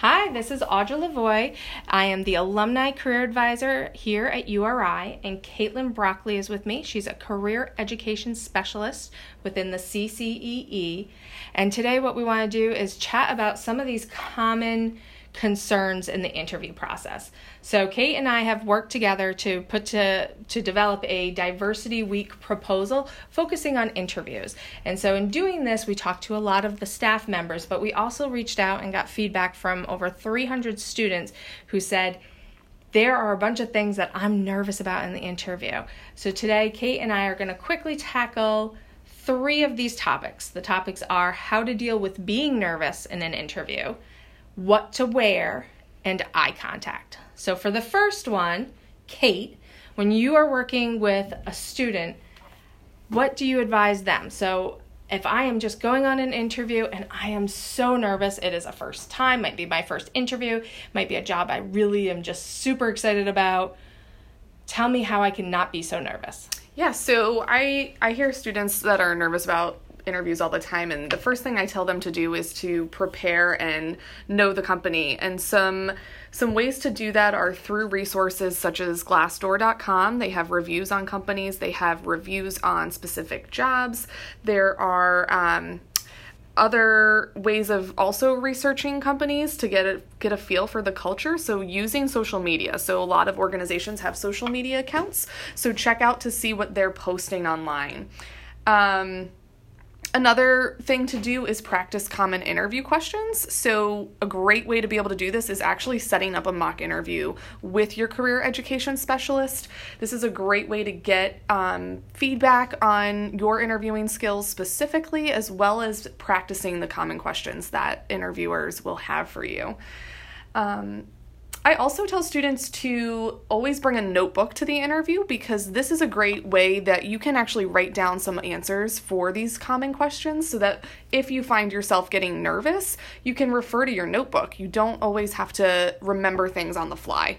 Hi, this is Audra Lavoie. I am the Alumni Career Advisor here at URI, and Caitlin Broccoli is with me. She's a Career Education Specialist within the CCEE. And today, what we want to do is chat about some of these common concerns in the interview process. So Kate and I have worked together to put to to develop a diversity week proposal focusing on interviews. And so in doing this, we talked to a lot of the staff members, but we also reached out and got feedback from over 300 students who said there are a bunch of things that I'm nervous about in the interview. So today Kate and I are going to quickly tackle three of these topics. The topics are how to deal with being nervous in an interview, what to wear, and eye contact. So, for the first one, Kate, when you are working with a student, what do you advise them? So, if I am just going on an interview and I am so nervous, it is a first time, might be my first interview, might be a job I really am just super excited about. Tell me how I can not be so nervous. Yeah, so I I hear students that are nervous about interviews all the time and the first thing I tell them to do is to prepare and know the company. And some some ways to do that are through resources such as glassdoor.com they have reviews on companies. They have reviews on specific jobs. There are um, other ways of also researching companies to get a get a feel for the culture. So using social media. So a lot of organizations have social media accounts. So check out to see what they're posting online. Um, Another thing to do is practice common interview questions. So, a great way to be able to do this is actually setting up a mock interview with your career education specialist. This is a great way to get um, feedback on your interviewing skills specifically, as well as practicing the common questions that interviewers will have for you. Um, I also tell students to always bring a notebook to the interview because this is a great way that you can actually write down some answers for these common questions so that if you find yourself getting nervous, you can refer to your notebook. You don't always have to remember things on the fly.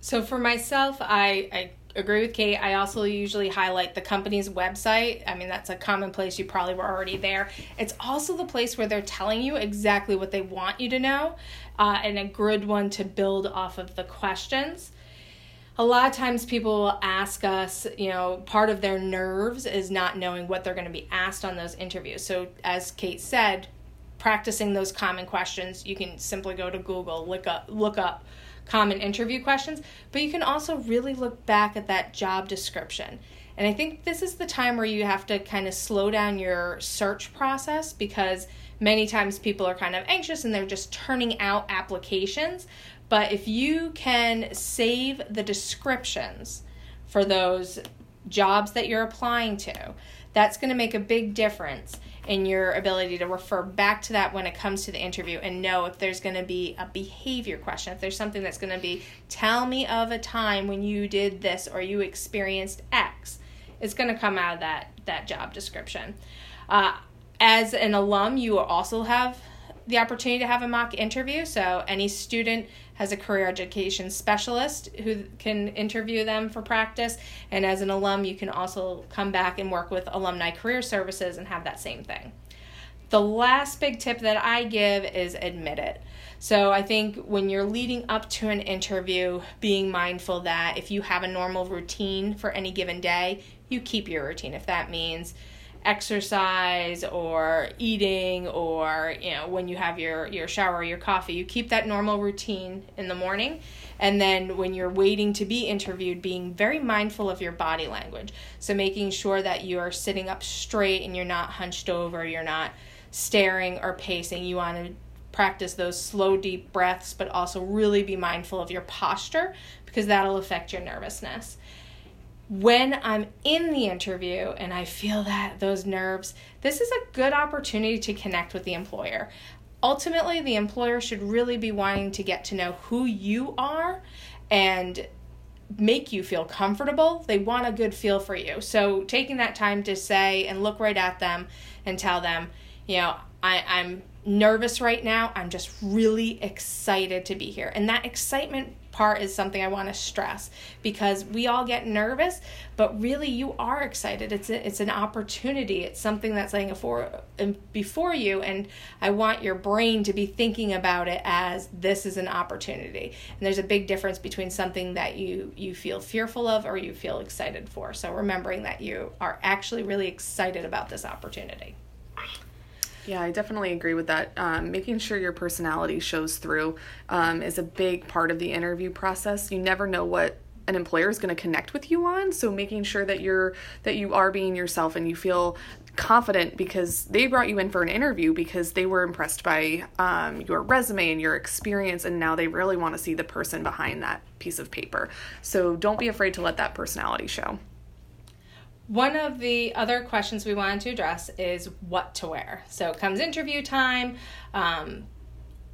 So for myself, I, I agree with Kate. I also usually highlight the company's website. I mean, that's a common place. You probably were already there. It's also the place where they're telling you exactly what they want you to know uh, and a good one to build off of the questions. A lot of times people will ask us, you know, part of their nerves is not knowing what they're going to be asked on those interviews. So, as Kate said, practicing those common questions, you can simply go to Google, look up, look up common interview questions, but you can also really look back at that job description. And I think this is the time where you have to kind of slow down your search process because many times people are kind of anxious and they're just turning out applications. But if you can save the descriptions for those jobs that you're applying to, that's going to make a big difference in your ability to refer back to that when it comes to the interview and know if there's going to be a behavior question, if there's something that's going to be, tell me of a time when you did this or you experienced X. It's going to come out of that that job description. Uh, as an alum, you also have the opportunity to have a mock interview. So any student has a career education specialist who can interview them for practice. And as an alum, you can also come back and work with Alumni Career Services and have that same thing. The last big tip that I give is admit it. So I think when you're leading up to an interview, being mindful that if you have a normal routine for any given day, you keep your routine. If that means exercise or eating or you know when you have your your shower or your coffee you keep that normal routine in the morning. And then when you're waiting to be interviewed being very mindful of your body language. So making sure that you are sitting up straight and you're not hunched over you're not staring or pacing. You want to practice those slow deep breaths but also really be mindful of your posture because that'll affect your nervousness when I'm in the interview and I feel that those nerves, this is a good opportunity to connect with the employer. Ultimately, the employer should really be wanting to get to know who you are and make you feel comfortable. They want a good feel for you. So, taking that time to say and look right at them and tell them, you know, I, I'm nervous right now. I'm just really excited to be here. And that excitement part is something I want to stress because we all get nervous, but really you are excited. It's a, it's an opportunity. It's something that's laying before before you, and I want your brain to be thinking about it as this is an opportunity. And there's a big difference between something that you you feel fearful of or you feel excited for. So remembering that you are actually really excited about this opportunity. Yeah, I definitely agree with that. Um, making sure your personality shows through um, is a big part of the interview process. You never know what an employer is going to connect with you on so making sure that you're that you are being yourself and you feel confident because they brought you in for an interview because they were impressed by um, your resume and your experience and now they really want to see the person behind that piece of paper so don't be afraid to let that personality show one of the other questions we wanted to address is what to wear. So comes interview time. Um,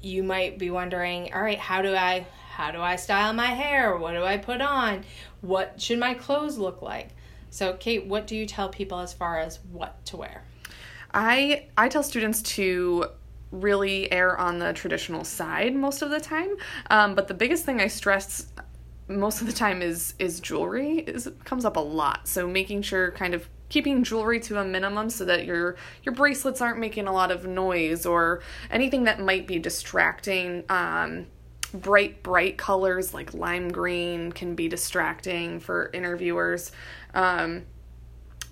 you might be wondering, all right, how do I how do I style my hair? What do I put on? What should my clothes look like? So Kate, what do you tell people as far as what to wear? I I tell students to really err on the traditional side most of the time. Um, but the biggest thing I stress most of the time is is jewelry is comes up a lot. So making sure kind of keeping jewelry to a minimum so that your your bracelets aren't making a lot of noise or anything that might be distracting um, bright bright colors like lime green can be distracting for interviewers um,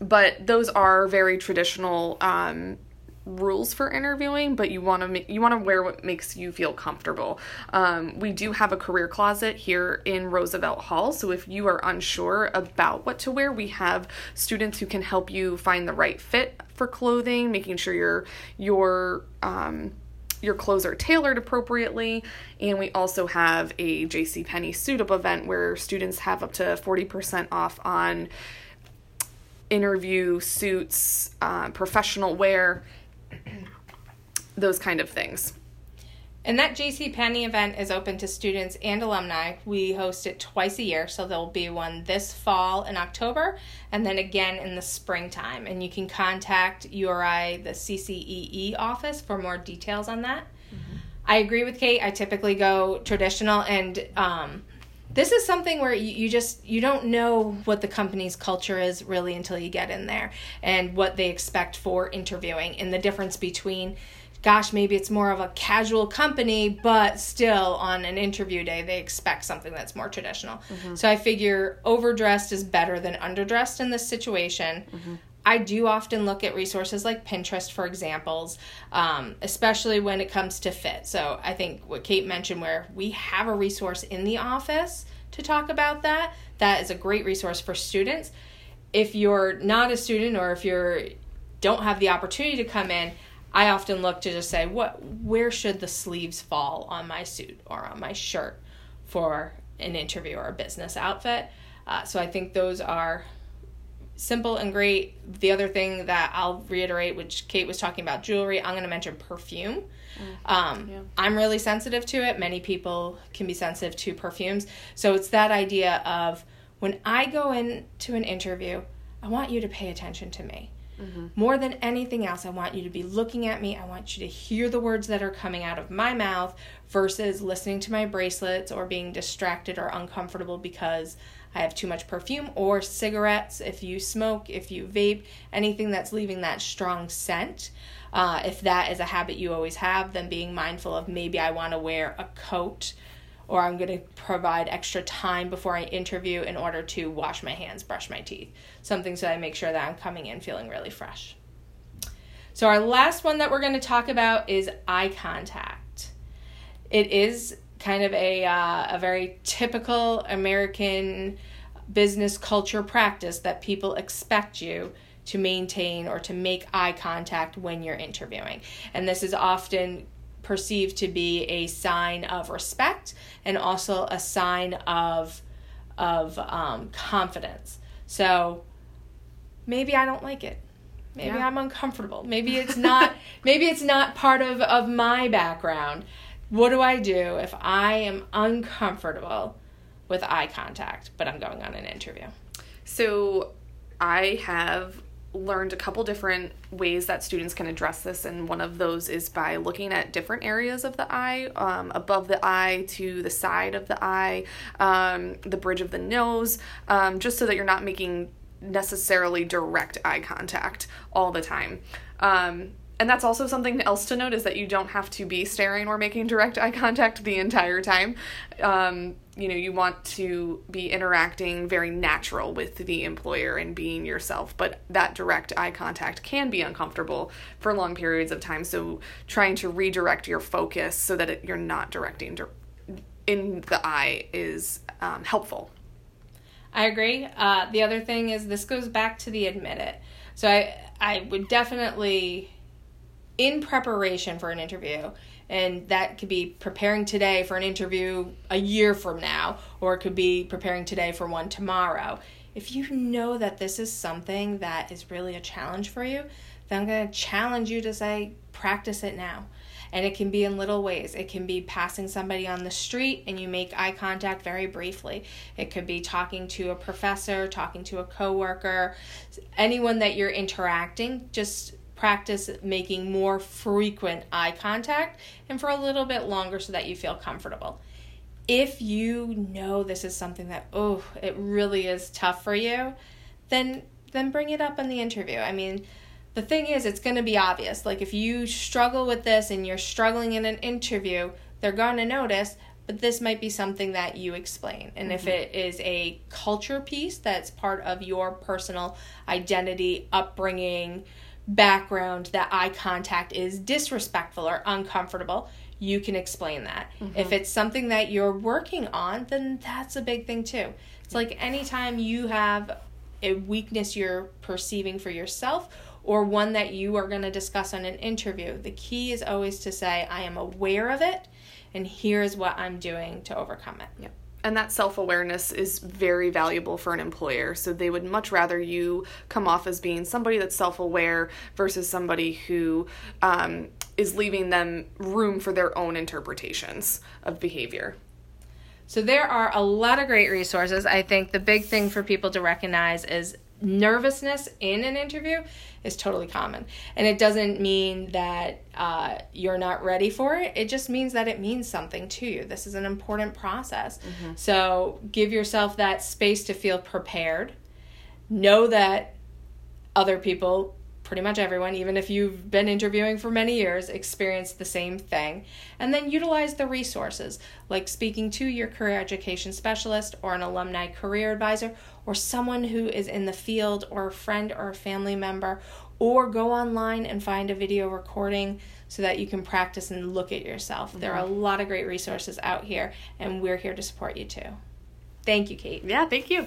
but those are very traditional um, rules for interviewing, but you want to you want to wear what makes you feel comfortable. Um, we do have a career closet here in Roosevelt Hall, so if you are unsure about what to wear, we have students who can help you find the right fit for clothing, making sure your your um, your clothes are tailored appropriately. And we also have a J.C. Penney suit up event where students have up to 40% off on interview suits, uh, professional wear, those kind of things. And that JC Penney event is open to students and alumni. We host it twice a year, so there'll be one this fall in October and then again in the springtime. And you can contact URI, the CCEE office, for more details on that. Mm-hmm. I agree with Kate. I typically go traditional, and um, this is something where you, you just you don't know what the company's culture is really until you get in there and what they expect for interviewing and the difference between gosh, maybe it's more of a casual company, but still on an interview day, they expect something that's more traditional. Mm-hmm. So I figure overdressed is better than underdressed in this situation. Mm-hmm. I do often look at resources like Pinterest for examples, um, especially when it comes to fit. So I think what Kate mentioned, where we have a resource in the office to talk about that, that is a great resource for students. If you're not a student or if you're don't have the opportunity to come in, I often look to just say, what, where should the sleeves fall on my suit or on my shirt for an interview or a business outfit? Uh, so I think those are simple and great. The other thing that I'll reiterate, which Kate was talking about jewelry, I'm going to mention perfume. Mm, um, yeah. I'm really sensitive to it. Many people can be sensitive to perfumes. So it's that idea of when I go into an interview, I want you to pay attention to me. Mm-hmm. More than anything else, I want you to be looking at me. I want you to hear the words that are coming out of my mouth versus listening to my bracelets or being distracted or uncomfortable because I have too much perfume or cigarettes. If you smoke, if you vape, anything that's leaving that strong scent. Uh, if that is a habit you always have, then being mindful of maybe I want to wear a coat or I'm going to provide extra time before I interview in order to wash my hands, brush my teeth. Something so I make sure that I'm coming in feeling really fresh. So, our last one that we're going to talk about is eye contact. It is kind of a, uh, a very typical American business culture practice that people expect you to maintain or to make eye contact when you're interviewing. And this is often perceived to be a sign of respect and also a sign of of um, confidence. So maybe I don't like it. Maybe yeah. I'm uncomfortable. Maybe it's not maybe it's not part of, of my background. What do I do if I am uncomfortable with eye contact, but I'm going on an interview? So I have learned a couple different ways that students can address this, and one of those is by looking at different areas of the eye, um, above the eye to the side of the eye, um, the bridge of the nose, um, just so that you're not making necessarily direct eye contact all the time. Um, and that's also something else to note is that you don't have to be staring or making direct eye contact the entire time. Um, you know, you want to be interacting very natural with the employer and being yourself, but that direct eye contact can be uncomfortable for long periods of time. So, trying to redirect your focus so that it, you're not directing in the eye is um, helpful. I agree. Uh, the other thing is this goes back to the admit it. So I I would definitely in preparation for an interview and that could be preparing today for an interview a year from now or it could be preparing today for one tomorrow if you know that this is something that is really a challenge for you then i'm going to challenge you to say practice it now and it can be in little ways. It can be passing somebody on the street and you make eye contact very briefly. It could be talking to a professor, talking to a coworker, anyone that you're interacting, just practice making more frequent eye contact and for a little bit longer so that you feel comfortable. If you know this is something that oh, it really is tough for you, then then bring it up in the interview. I mean, the thing is it's going to be obvious. Like if you struggle with this and you're struggling in an interview, they're going to notice, but this might be something that you explain. And mm-hmm. if it is a culture piece that's part of your personal identity, upbringing, background that eye contact is disrespectful or uncomfortable, you can explain that. Mm-hmm. If it's something that you're working on, then that's a big thing too. It's like anytime you have a weakness you're perceiving for yourself or one that you are going to discuss on an interview, the key is always to say, I am aware of it and here's what I'm doing to overcome it. Yep and that self awareness is very valuable for an employer. So they would much rather you come off as being somebody that's self aware versus somebody who um, is leaving them room for their own interpretations of behavior. So there are a lot of great resources. I think the big thing for people to recognize is nervousness in an interview is totally common. And it doesn't mean that uh, you're not ready for it, it just means that it means something to you. This is an important process. Mm-hmm. So give yourself that space to feel prepared. Know that other people pretty much everyone, even if you've been interviewing for many years, experience the same thing. And then utilize the resources, like speaking to your career education specialist or an alumni career advisor or someone who is in the field or a friend or a family member, or go online and find a video recording so that you can practice and look at yourself. Mm-hmm. There are a lot of great resources out here, and we're here to support you too. Thank you, Kate. Yeah, thank you.